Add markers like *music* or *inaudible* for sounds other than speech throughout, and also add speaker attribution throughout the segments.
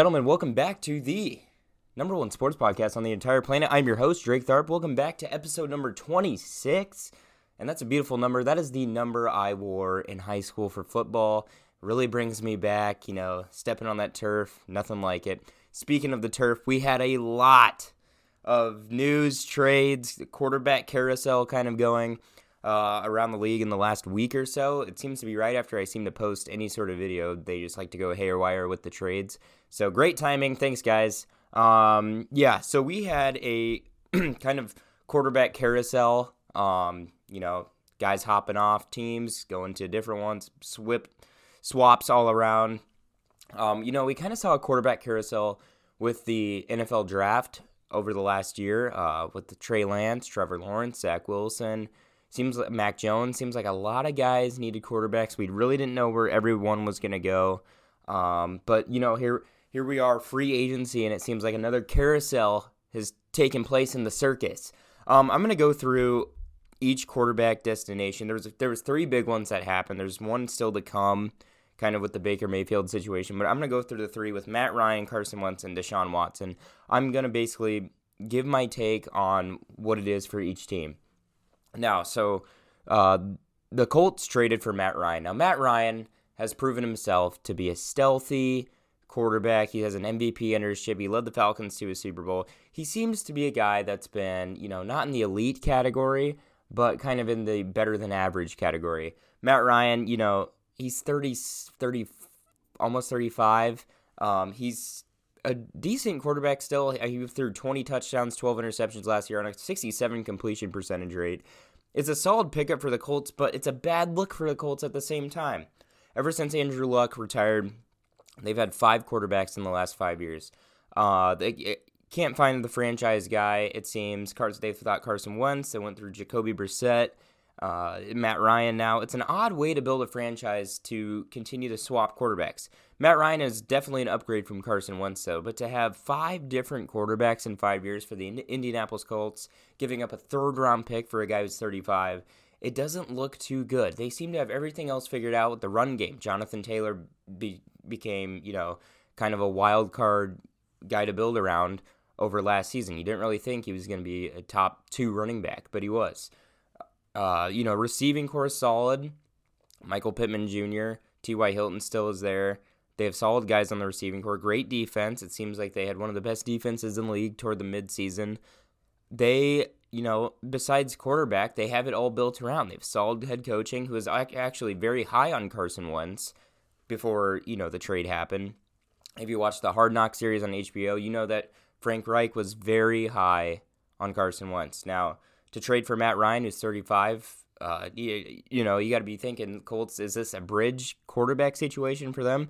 Speaker 1: Gentlemen, welcome back to the number one sports podcast on the entire planet. I'm your host, Drake Tharp. Welcome back to episode number 26. And that's a beautiful number. That is the number I wore in high school for football. Really brings me back, you know, stepping on that turf, nothing like it. Speaking of the turf, we had a lot of news, trades, quarterback carousel kind of going uh, around the league in the last week or so. It seems to be right after I seem to post any sort of video. They just like to go haywire wire with the trades. So great timing. Thanks, guys. Um, yeah, so we had a *clears throat* kind of quarterback carousel. Um, you know, guys hopping off teams, going to different ones, swip, swaps all around. Um, you know, we kind of saw a quarterback carousel with the NFL draft over the last year uh, with the Trey Lance, Trevor Lawrence, Zach Wilson. Seems like Mac Jones. Seems like a lot of guys needed quarterbacks. We really didn't know where everyone was to go. Um, but you know, here here we are, free agency, and it seems like another carousel has taken place in the circus. Um, I'm to go through each quarterback destination. There was there was three big ones that happened. There's one still to come, kind of with the Baker Mayfield situation. But I'm to go through the three with Matt Ryan, Carson Wentz, and Deshaun Watson. I'm to basically give my take on what it is for each team. Now, so uh, the Colts traded for Matt Ryan. Now, Matt Ryan has proven himself to be a stealthy quarterback. He has an MVP under his chip. He led the Falcons to a Super Bowl. He seems to be a guy that's been, you know, not in the elite category, but kind of in the better than average category. Matt Ryan, you know, he's 30, 30 almost 35. Um, he's a decent quarterback still. He threw 20 touchdowns, 12 interceptions last year on a 67 completion percentage rate. It's a solid pickup for the Colts, but it's a bad look for the Colts at the same time. Ever since Andrew Luck retired, they've had five quarterbacks in the last five years. Uh, they can't find the franchise guy, it seems. They thought Carson Wentz. They went through Jacoby Brissett uh, Matt Ryan now. It's an odd way to build a franchise to continue to swap quarterbacks. Matt Ryan is definitely an upgrade from Carson Wentz, though, but to have five different quarterbacks in five years for the Indianapolis Colts, giving up a third round pick for a guy who's 35, it doesn't look too good. They seem to have everything else figured out with the run game. Jonathan Taylor be- became, you know, kind of a wild card guy to build around over last season. You didn't really think he was going to be a top two running back, but he was. Uh, you know, receiving core is solid. Michael Pittman Jr., T.Y. Hilton still is there. They have solid guys on the receiving core. Great defense. It seems like they had one of the best defenses in the league toward the midseason. They, you know, besides quarterback, they have it all built around. They have solid head coaching, who is actually very high on Carson Wentz before, you know, the trade happened. If you watch the Hard Knock series on HBO, you know that Frank Reich was very high on Carson Wentz. Now, to trade for Matt Ryan, who's 35. Uh, you, you know, you got to be thinking, Colts, is this a bridge quarterback situation for them?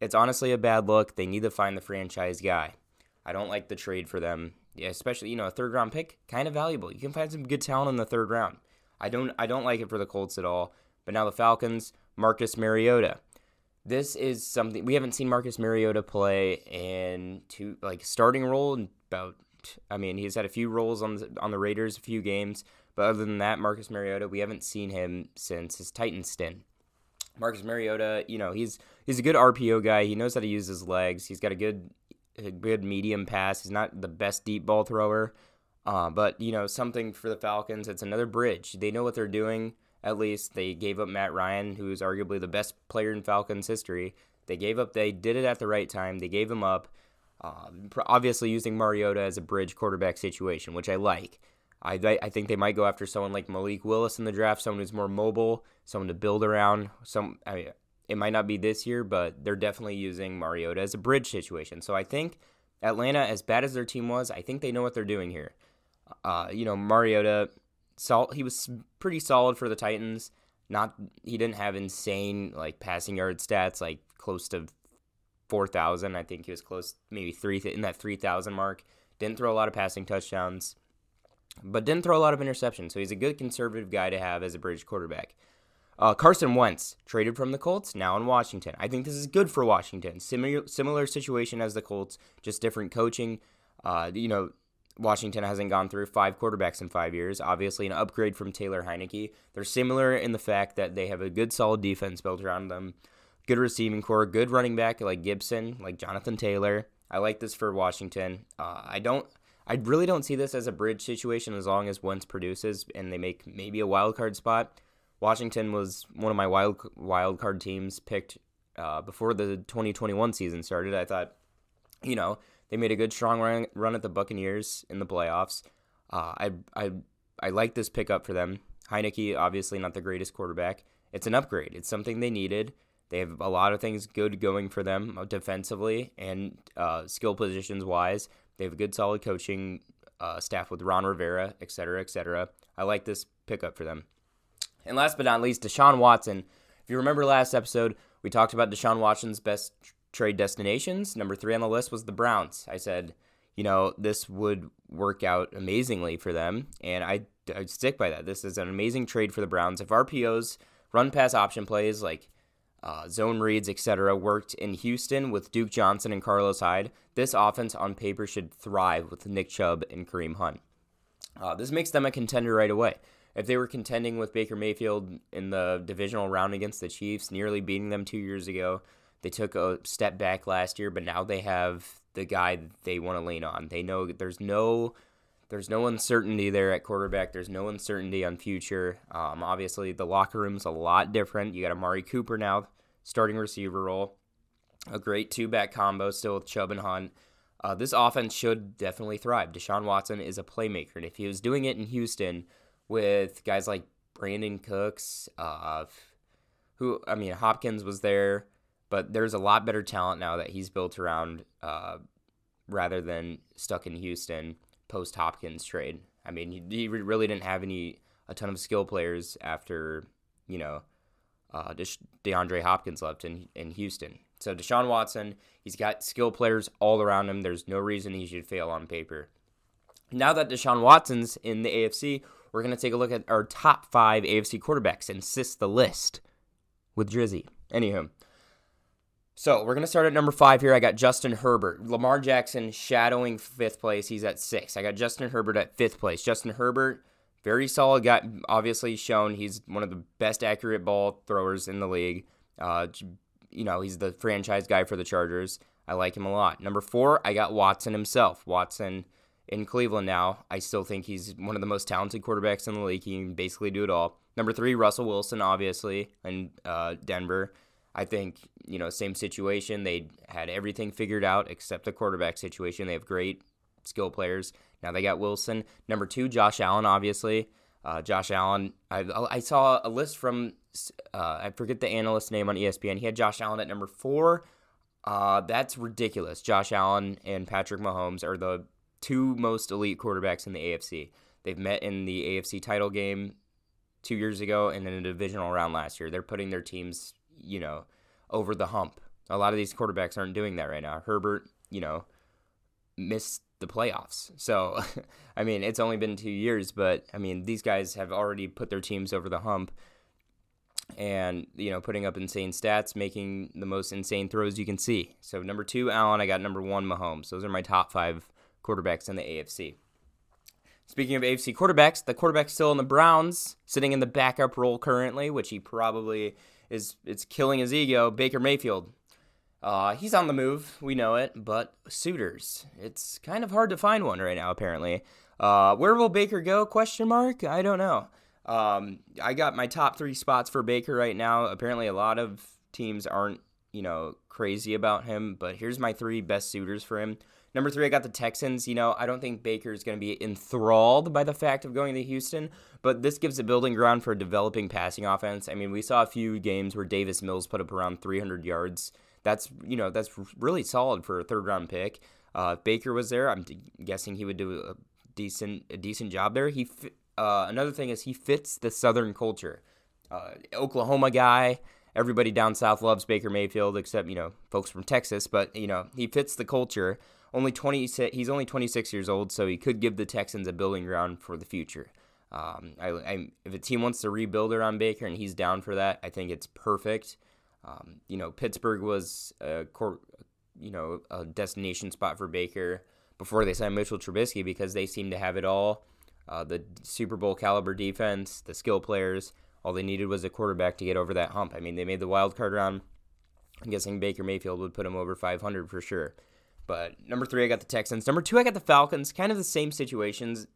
Speaker 1: It's honestly a bad look. They need to find the franchise guy. I don't like the trade for them, yeah, especially you know a third round pick, kind of valuable. You can find some good talent in the third round. I don't I don't like it for the Colts at all. But now the Falcons, Marcus Mariota. This is something we haven't seen Marcus Mariota play in two like starting role in about I mean, he's had a few roles on the, on the Raiders, a few games, but other than that, Marcus Mariota, we haven't seen him since his Titans stint. Marcus Mariota, you know, he's he's a good RPO guy. He knows how to use his legs. He's got a good a good medium pass. He's not the best deep ball thrower, uh, but you know, something for the Falcons. It's another bridge. They know what they're doing. At least they gave up Matt Ryan, who is arguably the best player in Falcons history. They gave up. They did it at the right time. They gave him up. Uh, obviously, using Mariota as a bridge quarterback situation, which I like. I, I think they might go after someone like Malik Willis in the draft, someone who's more mobile, someone to build around. Some I mean, it might not be this year, but they're definitely using Mariota as a bridge situation. So I think Atlanta, as bad as their team was, I think they know what they're doing here. Uh, you know, Mariota, sol- he was pretty solid for the Titans. Not he didn't have insane like passing yard stats, like close to 4,000. I think he was close, maybe three in that 3,000 mark. Didn't throw a lot of passing touchdowns, but didn't throw a lot of interceptions. So he's a good conservative guy to have as a bridge quarterback. Uh, Carson Wentz traded from the Colts, now in Washington. I think this is good for Washington. Similar similar situation as the Colts, just different coaching. Uh, you know, Washington hasn't gone through five quarterbacks in five years. Obviously, an upgrade from Taylor Heinicke. They're similar in the fact that they have a good, solid defense built around them. Good receiving core, good running back like Gibson, like Jonathan Taylor. I like this for Washington. Uh, I don't. I really don't see this as a bridge situation as long as Wentz produces and they make maybe a wild card spot. Washington was one of my wild wild card teams picked uh, before the 2021 season started. I thought, you know, they made a good strong run, run at the Buccaneers in the playoffs. Uh, I I I like this pickup for them. Heinicke, obviously not the greatest quarterback. It's an upgrade. It's something they needed. They have a lot of things good going for them uh, defensively and uh, skill positions wise. They have a good, solid coaching uh, staff with Ron Rivera, et cetera, et cetera. I like this pickup for them. And last but not least, Deshaun Watson. If you remember last episode, we talked about Deshaun Watson's best trade destinations. Number three on the list was the Browns. I said, you know, this would work out amazingly for them, and I, I stick by that. This is an amazing trade for the Browns. If RPOs, run pass option plays like uh, zone reads, etc., worked in Houston with Duke Johnson and Carlos Hyde, this offense on paper should thrive with Nick Chubb and Kareem Hunt. Uh, this makes them a contender right away. If they were contending with Baker Mayfield in the divisional round against the Chiefs, nearly beating them two years ago, they took a step back last year, but now they have the guy they want to lean on. They know there's no there's no uncertainty there at quarterback. There's no uncertainty on future. Um, obviously, the locker room's a lot different. You got Amari Cooper now, starting receiver role. A great two back combo still with Chubb and Hunt. Uh, this offense should definitely thrive. Deshaun Watson is a playmaker, and if he was doing it in Houston with guys like Brandin Cooks, uh, who I mean Hopkins was there, but there's a lot better talent now that he's built around uh, rather than stuck in Houston post Hopkins trade. I mean, he, really didn't have any a ton of skill players after you know uh, DeAndre Hopkins left in in Houston. So Deshaun Watson, he's got skill players all around him. There's no reason he should fail on paper. Now that Deshaun Watson's in the AFC, we're going to take a look at our top five AFC quarterbacks and assist the list with Drizzy. Anywho, so we're gonna start at number five here. I got Justin Herbert. Lamar Jackson shadowing fifth place. He's at six. I got Justin Herbert at fifth place. Justin Herbert, very solid guy. Obviously shown he's one of the best accurate ball throwers in the league. Uh, you know he's the franchise guy for the Chargers. I like him a lot. Number four, I got Watson himself. Watson in Cleveland now. I still think he's one of the most talented quarterbacks in the league. He can basically do it all. Number three, Russell Wilson, obviously, in uh, Denver. I think, you know, same situation. They had everything figured out except the quarterback situation. They have great skill players. Now they got Wilson. Number two, Josh Allen, obviously. Uh, Josh Allen, I, I saw a list from, uh, I forget the analyst name on ESPN. He had Josh Allen at number four. Uh, that's ridiculous. Josh Allen and Patrick Mahomes are the two most elite quarterbacks in the AFC. They've met in the AFC title game two years ago and in a divisional round last year. They're putting their teams you know, over the hump. A lot of these quarterbacks aren't doing that right now. Herbert, you know, missed the playoffs. So, *laughs* I mean, it's only been two years, but I mean, these guys have already put their teams over the hump and, you know, putting up insane stats, making the most insane throws you can see. So, number two, Allen. I got number one, Mahomes. Those are my top five quarterbacks in the AFC. Speaking of AFC quarterbacks, the quarterback's still in the Browns, sitting in the backup role currently, which he probably is it's killing his ego. Baker Mayfield. Uh, he's on the move, we know it, but suitors. It's kind of hard to find one right now, apparently. Uh, where will Baker go? Question mark. I don't know. Um, I got my top three spots for Baker right now. Apparently, a lot of teams aren't, you know, crazy about him, but here's my three best suitors for him. Number three, I got the Texans. You know, I don't think Baker is going to be enthralled by the fact of going to Houston, but this gives a building ground for a developing passing offense. I mean, we saw a few games where Davis Mills put up around 300 yards. That's you know that's really solid for a third round pick. Uh, if Baker was there, I'm guessing he would do a decent a decent job there. He uh, another thing is he fits the Southern culture. Uh, Oklahoma guy. Everybody down south loves Baker Mayfield, except you know folks from Texas. But you know he fits the culture only 20 he's only 26 years old so he could give the texans a building ground for the future. Um, I, I, if a team wants to rebuild around baker and he's down for that i think it's perfect. Um, you know pittsburgh was a you know a destination spot for baker before they signed mitchell trubisky because they seemed to have it all. Uh, the super bowl caliber defense the skill players all they needed was a quarterback to get over that hump. I mean they made the wild card round. I'm guessing Baker Mayfield would put him over 500 for sure. But number three, I got the Texans. Number two, I got the Falcons. Kind of the same situations,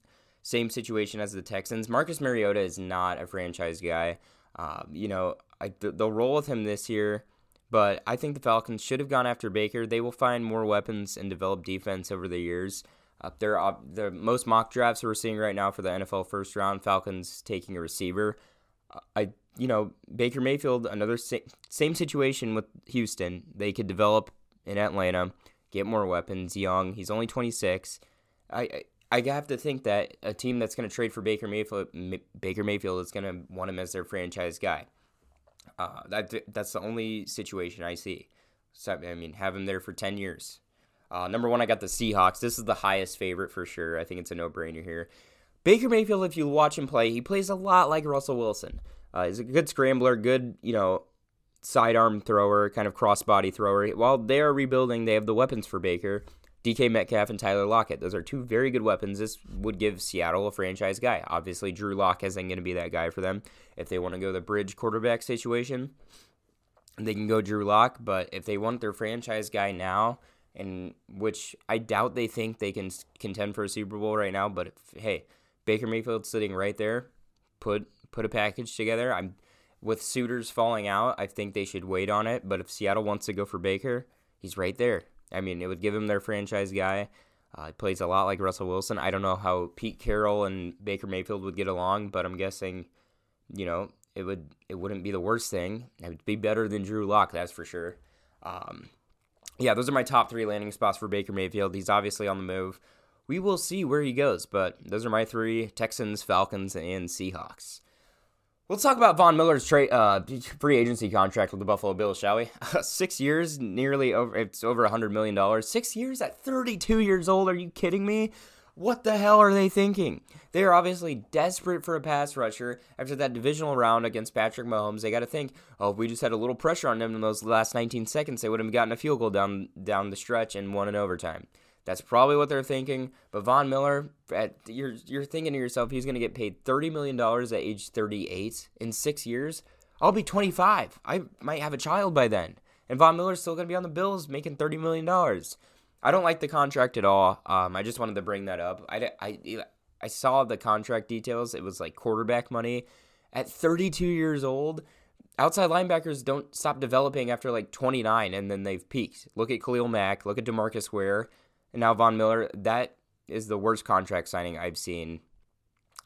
Speaker 1: same situation as the Texans. Marcus Mariota is not a franchise guy. Uh, you know, I, they'll roll with him this year, but I think the Falcons should have gone after Baker. They will find more weapons and develop defense over the years. Uh, they're uh, the most mock drafts we're seeing right now for the NFL first round. Falcons taking a receiver. I you know Baker Mayfield another sa- same situation with Houston. They could develop in Atlanta, get more weapons. Young, he's only 26. I, I I have to think that a team that's going to trade for Baker Mayfield, Baker Mayfield is going to want him as their franchise guy. Uh, that that's the only situation I see. So, I mean, have him there for 10 years. Uh, number one, I got the Seahawks. This is the highest favorite for sure. I think it's a no brainer here. Baker Mayfield, if you watch him play, he plays a lot like Russell Wilson. Uh, he's a good scrambler, good, you know, sidearm thrower, kind of crossbody thrower. While they are rebuilding, they have the weapons for Baker. DK Metcalf and Tyler Lockett. Those are two very good weapons. This would give Seattle a franchise guy. Obviously, Drew Lock isn't going to be that guy for them. If they want to go the bridge quarterback situation, they can go Drew Lock. But if they want their franchise guy now, and which I doubt they think they can contend for a Super Bowl right now. But if, hey, Baker Mayfield sitting right there, put put a package together. I'm with suitors falling out. I think they should wait on it. But if Seattle wants to go for Baker, he's right there. I mean, it would give him their franchise guy. Uh, he plays a lot like Russell Wilson. I don't know how Pete Carroll and Baker Mayfield would get along, but I'm guessing, you know, it would it wouldn't be the worst thing. It would be better than Drew Lock, that's for sure. Um, yeah, those are my top three landing spots for Baker Mayfield. He's obviously on the move. We will see where he goes, but those are my three Texans, Falcons, and Seahawks. Let's talk about Von Miller's trade uh, free agency contract with the Buffalo Bills, shall we? *laughs* Six years, nearly over. It's over a hundred million dollars. Six years at 32 years old. Are you kidding me? What the hell are they thinking? They are obviously desperate for a pass rusher after that divisional round against Patrick Mahomes. They got to think, oh, if we just had a little pressure on them in those last 19 seconds, they would have gotten a field goal down down the stretch and won in overtime. That's probably what they're thinking. But Von Miller, at, you're you're thinking to yourself, he's going to get paid 30 million dollars at age 38 in six years. I'll be 25. I might have a child by then, and Von Miller's still going to be on the Bills making 30 million dollars. I don't like the contract at all. Um, I just wanted to bring that up. I, I, I saw the contract details. It was like quarterback money. At 32 years old, outside linebackers don't stop developing after like 29 and then they've peaked. Look at Khalil Mack, look at Demarcus Ware, and now Von Miller. That is the worst contract signing I've seen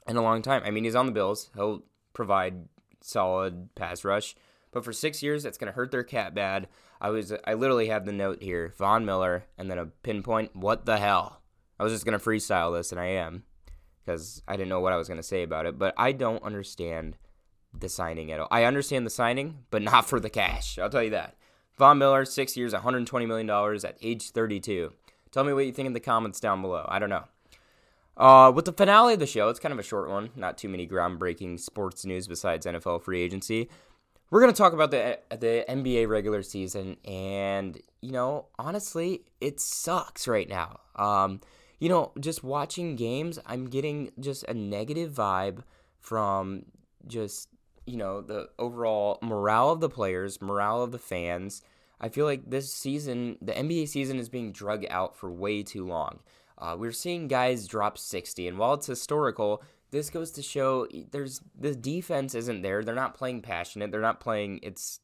Speaker 1: in a long time. I mean, he's on the Bills. He'll provide solid pass rush. But for six years, that's going to hurt their cap bad. I was I literally have the note here, Von Miller, and then a pinpoint. What the hell? I was just going to freestyle this, and I am because I didn't know what I was going to say about it. But I don't understand the signing at all. I understand the signing, but not for the cash. I'll tell you that. Von Miller, six years, $120 million at age 32. Tell me what you think in the comments down below. I don't know. Uh, with the finale of the show, it's kind of a short one. Not too many groundbreaking sports news besides NFL free agency we're going to talk about the the NBA regular season and you know honestly it sucks right now um you know just watching games I'm getting just a negative vibe from just you know the overall morale of the players morale of the fans I feel like this season the NBA season is being drug out for way too long uh, we're seeing guys drop 60 and while it's historical this goes to show there's the defense isn't there. They're not playing passionate. They're not playing it's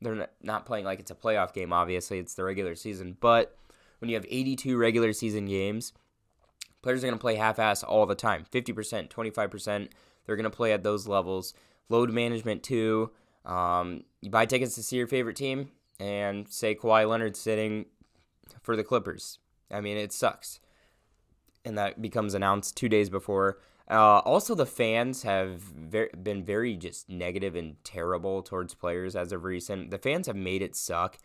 Speaker 1: they're not playing like it's a playoff game. Obviously, it's the regular season. But when you have 82 regular season games, players are going to play half-ass all the time. 50%, 25%. They're going to play at those levels. Load management too. Um, you buy tickets to see your favorite team, and say Kawhi Leonard sitting for the Clippers. I mean, it sucks. And that becomes announced two days before uh, also, the fans have ver- been very just negative and terrible towards players as of recent. The fans have made it suck.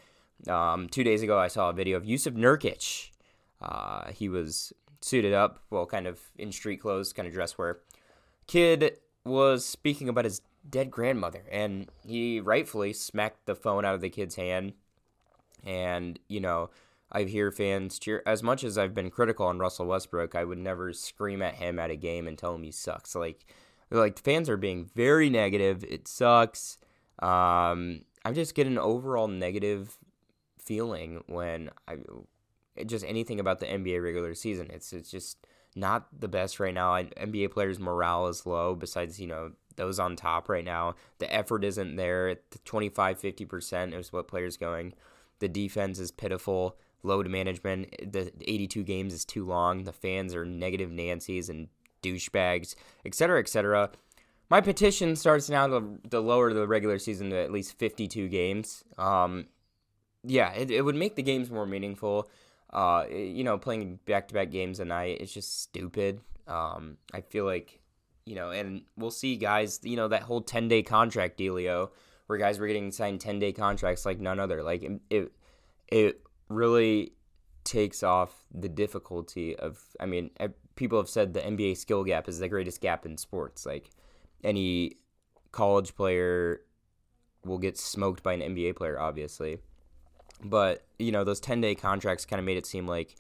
Speaker 1: Um, two days ago, I saw a video of Jusuf Nurkic. Uh, he was suited up, well, kind of in street clothes, kind of dress wear. Kid was speaking about his dead grandmother, and he rightfully smacked the phone out of the kid's hand. And, you know, I hear fans cheer. As much as I've been critical on Russell Westbrook, I would never scream at him at a game and tell him he sucks. Like, like fans are being very negative. It sucks. Um, I'm just getting an overall negative feeling when I just anything about the NBA regular season. It's it's just not the best right now. NBA players' morale is low. Besides, you know, those on top right now, the effort isn't there. The 25, 50 percent is what players going. The defense is pitiful. Load management. The 82 games is too long. The fans are negative Nancy's and douchebags, etc., etc. My petition starts now to, to lower the regular season to at least 52 games. Um, yeah, it, it would make the games more meaningful. Uh, you know, playing back to back games a night is just stupid. Um, I feel like, you know, and we'll see guys, you know, that whole 10 day contract dealio where guys were getting signed 10 day contracts like none other. Like, it, it really takes off the difficulty of, I mean, people have said the NBA skill gap is the greatest gap in sports. Like, any college player will get smoked by an NBA player, obviously. But, you know, those 10 day contracts kind of made it seem like,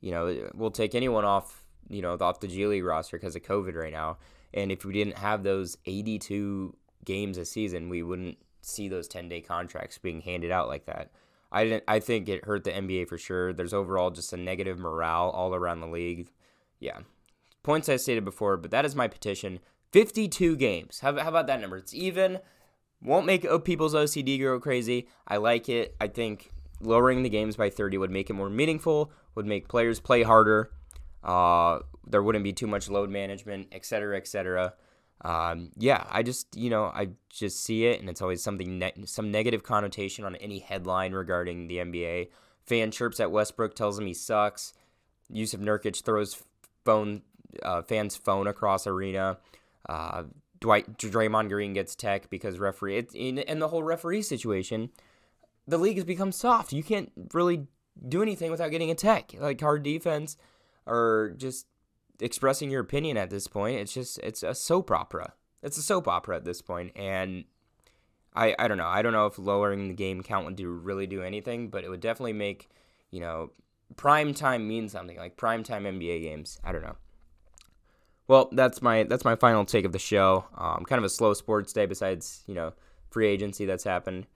Speaker 1: you know, we'll take anyone off, you know, off the G League roster because of COVID right now. And if we didn't have those 82 games a season, we wouldn't see those 10 day contracts being handed out like that. I didn't. I think it hurt the NBA for sure. There's overall just a negative morale all around the league. Yeah, points I stated before, but that is my petition. 52 games. How, how about that number? It's even. Won't make people's OCD go crazy. I like it. I think lowering the games by 30 would make it more meaningful, would make players play harder. Uh, there wouldn't be too much load management, et cetera, et cetera. Um, yeah, I just, you know, I just see it, and it's always something, ne- some negative connotation on any headline regarding the NBA. Fan chirps at Westbrook, tells him he sucks. Jusuf Nurkic throws phone, uh, fans' phone across arena. Uh, Dwight Draymond Green gets tech because referee, it, in the whole referee situation the league has become soft. You can't really do anything without getting a tech, like hard defense or just expressing your opinion at this point. It's just it's a soap opera. It's a soap opera at this point, and I I don't know. I don't know if lowering the game count would do really do anything, but it would definitely make you know prime time mean something like prime time NBA games. I don't know. Well, that's my that's my final take of the show. Um, kind of a slow sports day, besides you know free agency that's happened.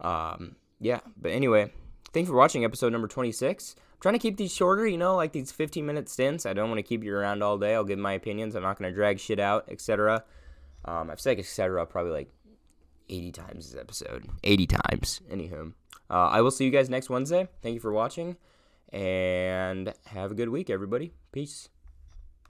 Speaker 1: Um, yeah, but anyway, thanks for watching episode number 26. I'm trying to keep these shorter, you know, like these 15 minute stints. I don't want to keep you around all day. I'll give my opinions. I'm not going to drag shit out, etc. Um, I've said etc. probably like 80 times this episode. 80 times. Anywho, uh, I will see you guys next Wednesday. Thank you for watching, and have a good week, everybody. Peace.